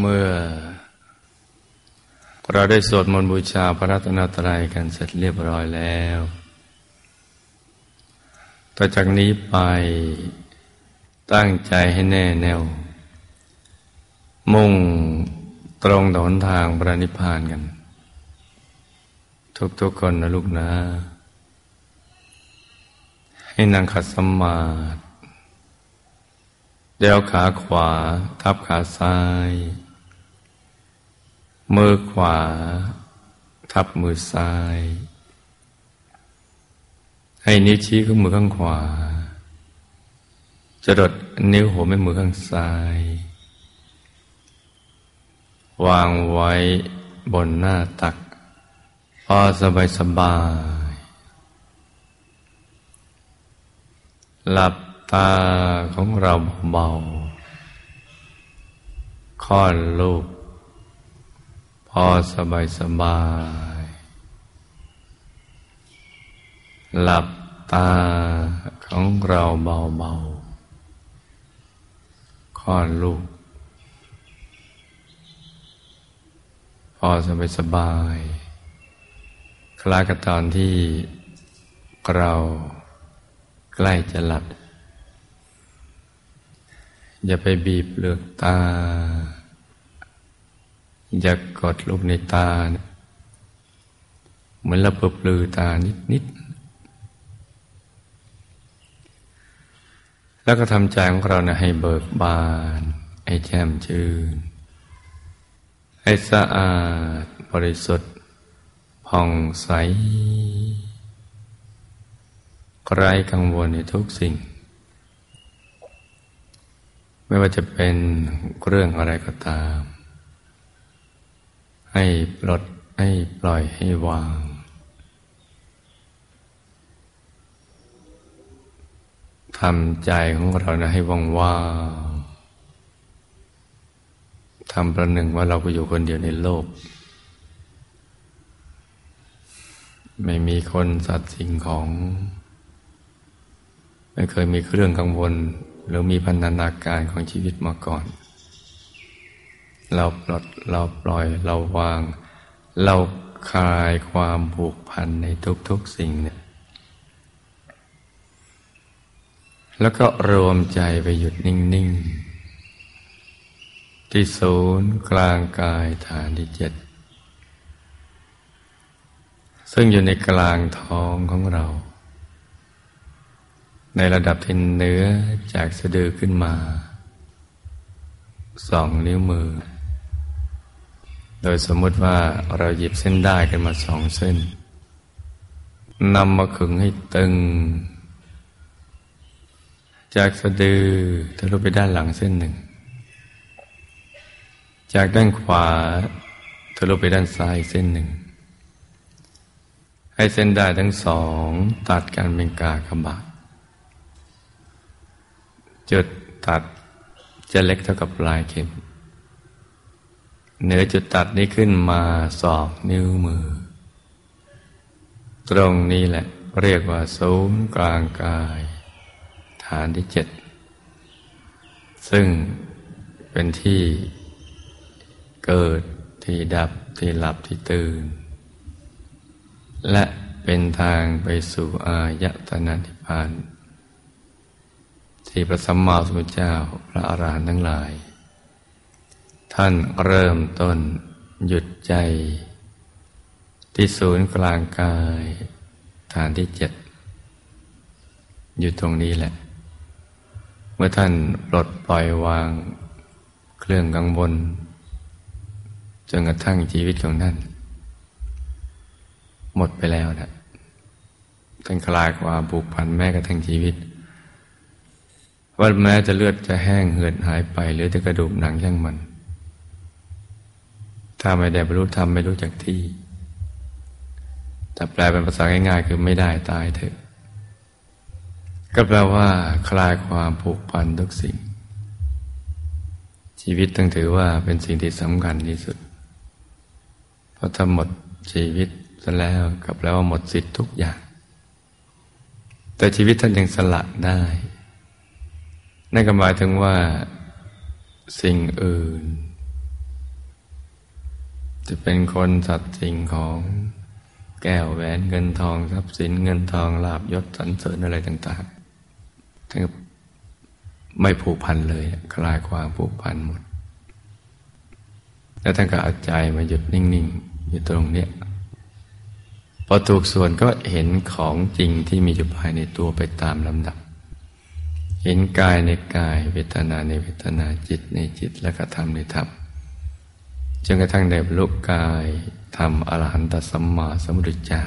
เมื่อ เราได้สวดมนต์บูชาพระรัตนตรัยกันเสร็จเรียบร้อยแล้ว ต่อจากนี้ไปตั้งใจให้แน่แน่ว มุ่งตรงต่อหนทางพระนิพพานกัน ทุกๆคนนะลูกนะ ให้นั่งขัดสมาธิเดวขาขวา ทับขาซ้าย มือขวา ทับมือซ้าย ให้นิ้วชี้ขึ้นมือข้างขวาจะดดนิ้วหัวแม่มือข้างซ้าย วางไว้บนหน้าตัก พอสบายสบาย หลับตาของเราเบาค่อนลูก อสบายสบาย หลับตาของเราเบาเบาค่อนลูก พอสบายสบาย คล้ายกับตอนที่เราใกล้จะหลับ อย่าไปบีบเปลือกตา อย่ากกดลูกในตาเหมือนเราเปิดปลือตานิดนิดแล้วก็ทำใจของเรานะให้เบิกบาน ให้แจ่มชื่น ให้สะอาดบริสุทธิ์ผ่องใสไร้กังวลในทุกสิ่ง ไม่ว่าจะเป็นเรื่องอะไรก็ตาม ให้ปลดให้ปล่อยให้วาง ทำใจของเรานะให้ว่างว่างทำประหนึ่งว่าเราก็อยู่คนเดียวในโลก ไม่มีคนสัตว์สิ่งของ ไม่เคยมีเครื่องกังวล หรือมีพันธนาการของชีวิตมาก่อน เราปลดเราปล่อยเราวาง เราคลายความผูกพันในทุกๆสิ่งเนี่ยแล้วก็รวมใจไปหยุดนิ่ง ๆ ที่ศูนย์กลางกายฐานที่เจ็ดซึ่งอยู่ในกลางท้องของเรา ในระดับที่เนื้อจากสะดือขึ้นมาสองนิ้วมือ โดยสมมติว่าเราหยิบเส้นได้กันมาสองเส้นนำมาขึงให้ตึง จากสะดือทะลุไปด้านหลังเส้นหนึ่ง จากด้านขวาทะลุไปด้านซ้ายเส้นหนึ่ง ให้เส้นได้ทั้งสองตัดกันเป็นกากบาทจุดตัดจะเล็กเท่ากับปลายเข็ม เหนือจุดตัดนี้ขึ้นมาสองนิ้วมือ ตรงนี้แหละ เรียกว่าศูนย์กลางกาย ฐานที่เจ็ด ซึ่งเป็นที่เกิดที่ดับที่หลับที่ตื่น และเป็นทางไปสู่อายตนะนิพพาน ที่พระสัมมาสัมพุทธเจ้าพระอาหารหันต์ทั้งหลาย ท่านเริ่มต้นหยุดใจ ที่ศูนย์กลางกาย ฐานที่เจ็ดอยู่ตรงนี้แหละ เมื่อท่านปลดปล่อยวางเครื่องกังวลจนกระทั่งชีวิตของท่าน หมดไปแล้วนะท่านคลายความผูกพันแม้กระทั่งชีวิต ว่าแม้จะเลือดจะแห้งเหือดหายไปหรือแต่กระดูกหนังย่างมัน ถ้าไม่ได้บรรลุธรรมไม่รู้จักที่แต่แปลเป็นภาษาง่ายๆ คือไม่ได้ตายเถอะ ก็แปลว่าคลายความผูกพันทุกสิ่ง ชีวิตต้องถือว่าเป็นสิ่งที่สำคัญที่สุด เพราะถ้าหมดชีวิตซะแล้วก็แปลว่าหมดสิทธิ์ทุกอย่าง แต่ชีวิตท่านยังสละได้นั่นก็หมายถึงว่าสิ่งอื่น จะเป็นคนสัตว์สิ่งของแก้วแหวนเงินทองทรัพย์สินเงินทองลาบยศสรรเสริญอะไรต่างๆท่านไม่ผูกพันเลยคลายความผูกพันหมด แล้วท่านก็เอาใจมาหยุดนิ่งๆ อยู่ตรงเนี้ยพอถูกส่วนก็เห็นของจริงที่มีอยู่ภายในตัวไปตามลำดับ เห็นกายในกายเวทนาในเวทนาจิตในจิตและก็ธรรมในธรรม จนกระทั่งได้บรรลุกายทำอรหันตสัมมาสัมพุทธเจ้า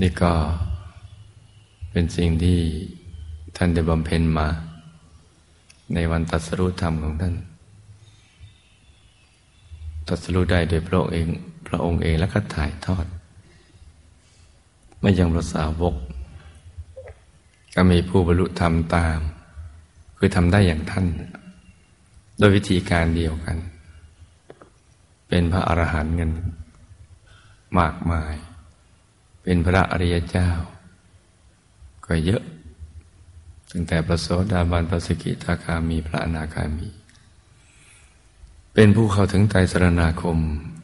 นี่ก็เป็นสิ่งที่ท่านได้บำเพ็ญมา ในวันตัสรู้ธรรมของท่าน ตัสรู้ได้โดยพระองค์เองพระองค์เองแล้วก็ถ่ายทอดไม่ยังประสาวก ก็มีผู้บรรลุธรรมตาม คือทำได้อย่างท่าน โดยวิธีการเดียวกัน เป็นพระอรหันต์กันมากมาย เป็นพระอริยเจ้า ก็เยอะ ตั้งแต่พระโสดาบันพระสกิทาคามีพระอนาคามี เป็นผู้เข้าถึงไตรสรณาคม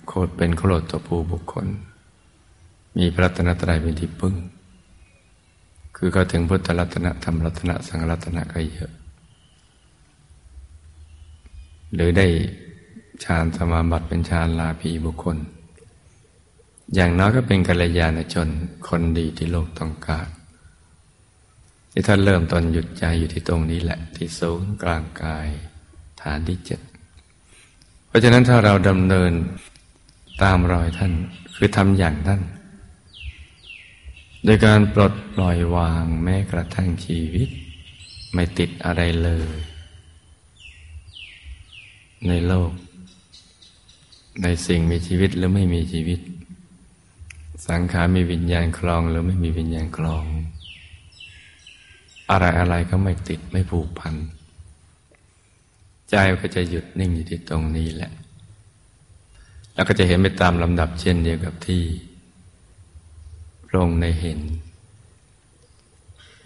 โคตรเป็นโคโลตภูบุคคล มีพระัตนตรัยเป็นที่พึ่ง คือเข้าถึงพุทธรัตนะธรรมรัตนะสังรัตนะก็เยอะ หรือได้ฌานสมาบัติเป็นฌานลาภีบุคคล อย่างน้อยก็เป็นกัลยาณชนคนดีที่โลกต้องการที่ท่านเริ่มตอนหยุดใจอยู่ที่ตรงนี้แหละ ที่ศูนย์กลางกายฐานที่เจ็ดเพราะฉะนั้นถ้าเราดำเนินตามรอยท่านคือทำอย่างท่าน โดยการปลดปล่อยวางแม้กระทั่งชีวิต ไม่ติดอะไรเลย ในโลก ในสิ่งมีชีวิตหรือไม่มีชีวิต สังขารมีวิญญาณคลองหรือไม่มีวิญญาณคลอง อะไรอะไรก็ไม่ติดไม่ผูกพัน ใจก็จะหยุดนิ่งอยู่ที่ตรงนี้แหละ แล้วก็จะเห็นไปตามลำดับเช่นเดียวกับที่พระองค์ในเห็น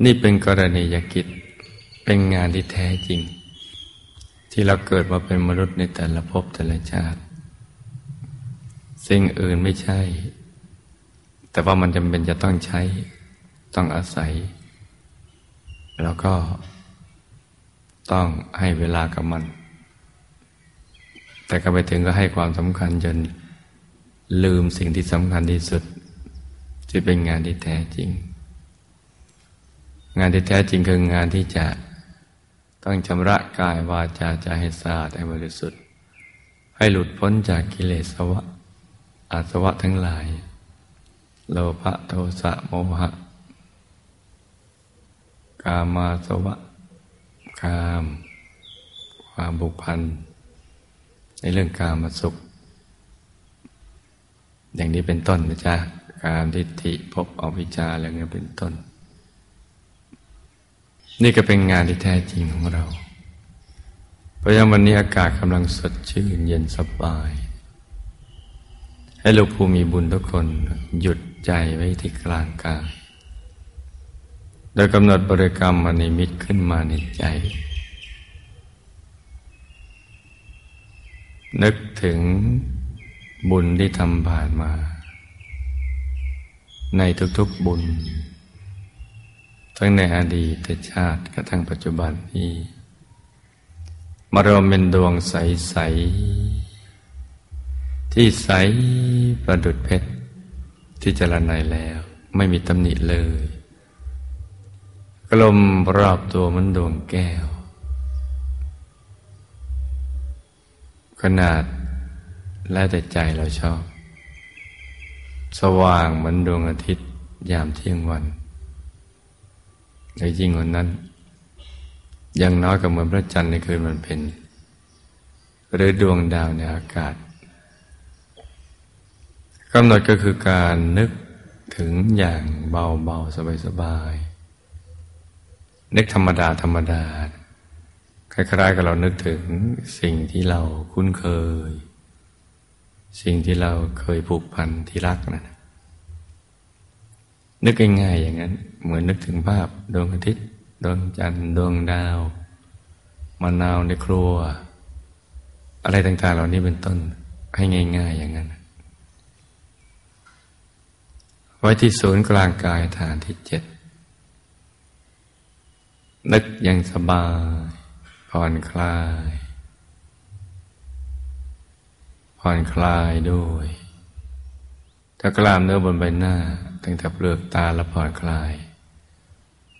นี่เป็นกรณียกิจเป็นงานที่แท้จริง ที่เราเกิดมาเป็นมนุษย์ในแต่ละภพแต่ละชาติ สิ่งอื่นไม่ใช่ แต่ว่ามันจำเป็นจะต้องใช้ต้องอาศัย แล้วก็ต้องให้เวลากับมัน แต่ก็ไปถึงก็ให้ความสำคัญจนลืมสิ่งที่สำคัญที่สุดที่เป็นงานที่แท้จริง งานที่แท้จริงคืองานที่จะ ต้องชำระกายวาจาใจให้สะอาดให้บริสุทธิ์ ให้หลุดพ้นจากกิเลสวะ อาสวะทั้งหลาย โลภะโทสะโมหะ กามาสวะกาม ความบุกพัน ในเรื่องการมาสุข อย่างนี้เป็นต้นนะจ๊ะการทิฏฐิพบอวิชชาอะไรเงี้ยเป็นต้น นี่ก็เป็นงานที่แท้จริงของเรา เพราะฉะนั้นวันนี้อากาศกำลังสดชื่นเย็นสบาย ให้ลูกผู้มีบุญทุกคนหยุดใจไว้ที่กลางกาย โดยกำหนดบริกรรมมณีมิตขึ้นมาในใจ นึกถึงบุญที่ทำผ่านมา ในทุกๆบุญ ทั้งในอดีตชาติกระทั่งปัจจุบันนี้มารวมเป็นดวงใส ๆ ที่ใสประดุดเพชร ที่จรนัยแล้ว ไม่มีตำหนิเลย กลมรอบตัวมันดวงแก้ว ขนาดแล้วแต่ใจเราชอบ สว่างเหมือนดวงอาทิตย์ยามเที่ยงวัน ในยิ่งกว่านั้น ยังน้อยก็เหมือนพระจันทร์ในคืนวันเพ็ญหรือดวงดาวในอากาศกำหนดก็คือการนึกถึงอย่างเบาๆ สบายๆ นึกธรรมดา ธรรมดา คล้ายๆกับเรานึกถึงสิ่งที่เราคุ้นเคย สิ่งที่เราเคยผูกพันที่รักนะั่ นึกง่ายๆอย่างนั้น เหมือนนึกถึงภาพดวงอาทิตย์ดวงจันทร์ดวงดาวมะนาวในครัว อะไรต่างๆ เหล่านี้เป็นต้นให้ง่าย ๆ อย่างนั้น ไว้ที่ศูนย์กลางกายฐานที่เจ็ดนึกอย่างสบายผ่อนคลาย ผ่อนคลายด้วย ถ้ากล้ามเนื้อบนใบหน้าตั้งแต่เปลือกตาและผ่อนคลาย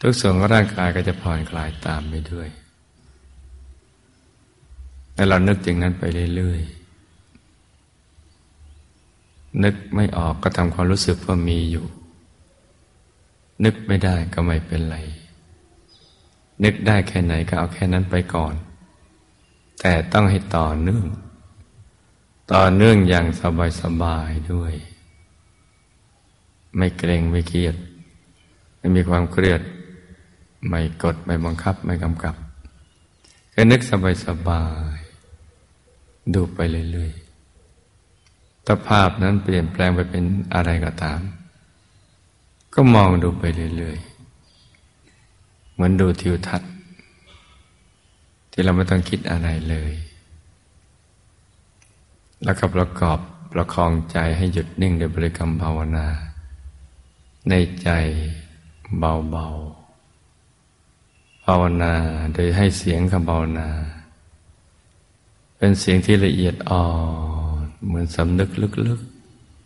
ทุกส่วนของร่างกายก็จะผ่อนคลายตามไปด้วยแต่เรานึกอย่างนั้นไปเรื่อยๆ นึกไม่ออกก็ทำความรู้สึกว่ามีอยู่ นึกไม่ได้ก็ไม่เป็นไร นึกได้แค่ไหนก็เอาแค่นั้นไปก่อน แต่ต้องให้ต่อเนื่อง ต่อเนื่องอย่างสบายๆด้วย ไม่เกรงไม่เครียด ไม่มีความเครียด ไม่กด ไม่บังคับ ไม่กำกับแค่นึกสบาย ดูไปเรื่อยๆถ้าภาพนั้นเปลี่ยนแปลงไปเป็นอะไรก็ตาม ก็มองดูไปเรื่อยๆ เหมือนดูทิวทัศน์ ที่เราไม่ต้องคิดอะไรเลย แล้วก็ประกอบประคองใจให้หยุดนิ่งโดยบริกรรมภาวนา ในใจเบาๆ ภาวนาโดยให้เสียงคำภาวนา เป็นเสียงที่ละเอียดอ่อนเหมือนสำนึกลึก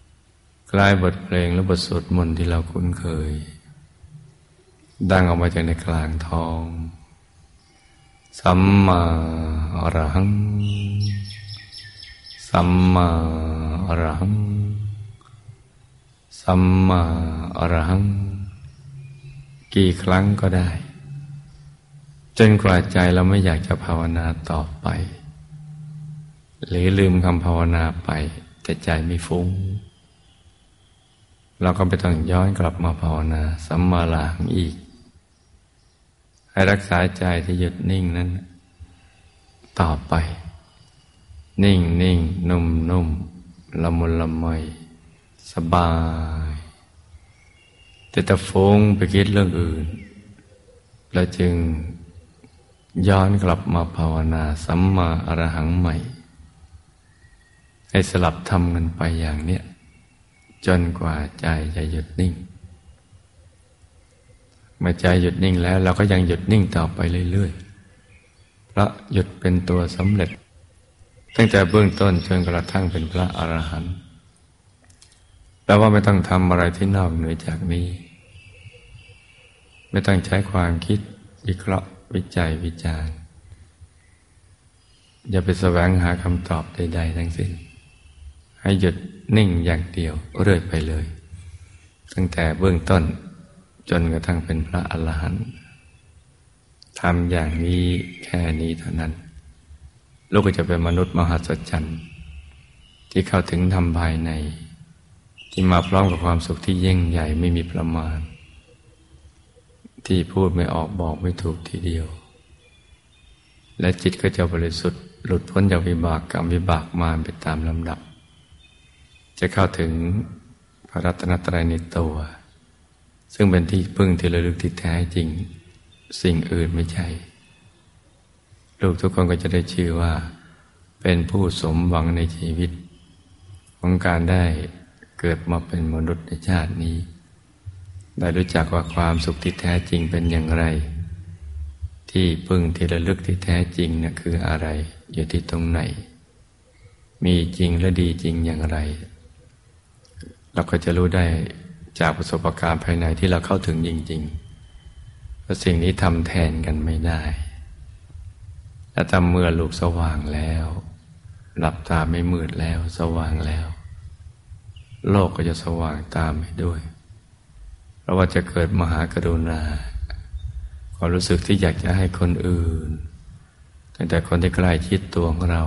ๆคล้ายบทเพลงและบทสวดมนต์ที่เราคุ้นเคย ดังออกมาจากในกลางท้อง สัมมาอรหัง สัมมาอรหัง สัมมาอรหัง กี่ครั้งก็ได้ จนกว่าใจเราไม่อยากจะภาวนาต่อไป หรือลืมคำภาวนาไป แต่ใจไม่ฟุง้ง เราก็ไปต้องย้อนกลับมาภาวนาสัมมาหลังอีก ให้รักษาใจที่หยุดนิ่งนั้น ต่อไป นิ่งนิ่งนุ่มนุ่มละมุนละไม สบาย แต่ถ้าฟุ้งไปคิดเรื่องอื่นเราจึงย้อนกลับมาภาวนาสัมมาอรหังใหม่ ให้สลับทำกันไปอย่างเนี้ยจนกว่าใจจะหยุดนิ่ง เมื่อใจหยุดนิ่งแล้ว เราก็ยังหยุดนิ่งต่อไปเรื่อยๆ เพราะหยุดเป็นตัวสำเร็จ ตั้งแต่เบื้องต้นจนกระทั่งเป็นพระอรหันต์ แปลว่าไม่ต้องทำอะไรที่นอกเหนือจากนี้ ไม่ต้องใช้ความคิดวิเคราะห์วิจัยวิจารณ์อย่าไปแสวงหาคำตอบใด ๆ ทั้งสิ้น ให้หยุดนิ่งอย่างเดียวเรื่อยไปเลย ตั้งแต่เบื้องต้นจนกระทั่งเป็นพระอรหันต์ทำอย่างนี้แค่นี้เท่านั้น ลูกก็จะเป็นมนุษย์มหัศจรรย์ที่เข้าถึงธรรมภายใน ที่มาพร้อมกับความสุขที่ยิ่งใหญ่ไม่มีประมาณ ที่พูดไม่ออกบอกไม่ถูกทีเดียว และจิตก็จะบริสุทธิ์หลุดพ้นจากวิบากกรรมวิบากมารไปตามลำดับ จะเข้าถึงพระรัตนตรัยในตัว ซึ่งเป็นที่พึ่งที่ระลึกที่แท้จริง สิ่งอื่นไม่ใช่ ลูกทุกคนก็จะได้ชื่อว่า เป็นผู้สมหวังในชีวิต ของการได้ เกิดมาเป็นมนุษย์ในชาตินี้ ได้รู้จักว่าความสุขที่แท้จริงเป็นอย่างไร ที่พึ่งที่ระลึกที่แท้จริงนะ่ะคืออะไร อยู่ที่ตรงไหน มีจริงและดีจริงอย่างไร เราก็จะรู้ได้จากประสบการณ์ภายในที่เราเข้าถึงจริงๆว่าสิ่งนี้ทำแทนกันไม่ได้และถ้าเมื่อลูกสว่างแล้วหลับตาไม่มืดแล้วสว่างแล้ว โลกก็จะสว่างตามไปด้วย เพราะว่าจะเกิดมหากรุณาความรู้สึกที่อยากจะให้คนอื่น ตั้งแต่คนที่ใกล้ชิดตัวของเรา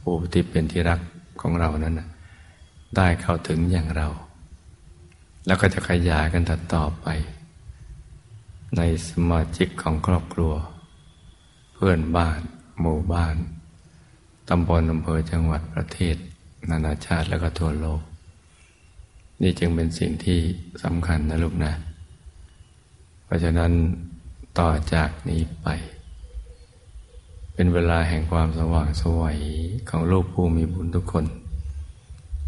ผู้ที่เป็นที่รักของเรานั้นได้เข้าถึงอย่างเรา แล้วก็จะขยายกันต่อไป ในสมาชิกของครอบครัว เพื่อนบ้าน หมู่บ้านตำบลอำเภอจังหวัดประเทศ นานาชาติแล้วก็ทั่วโลก นี่จึงเป็นสิ่งที่สำคัญนะลูกนะ เพราะฉะนั้นต่อจากนี้ไป เป็นเวลาแห่งความสว่างสวัยของลูกผู้มีบุญทุกคน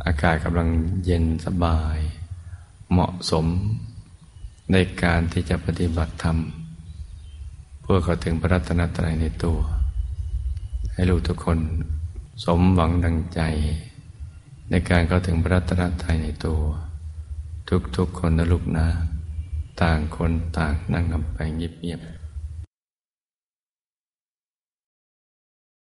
อากาศกำลังเย็นสบาย เหมาะสมในการที่จะปฏิบัติธรรม เพื่อเข้าถึงพระรัตนตรัยในตัว ให้ลูกทุกคนสมหวังดังใจ ในการเข้าถึงพระรัตนตรัยในตัว ทุกๆคนนะลูกนะ ต่างคนต่างนั่งนไปเงียบๆ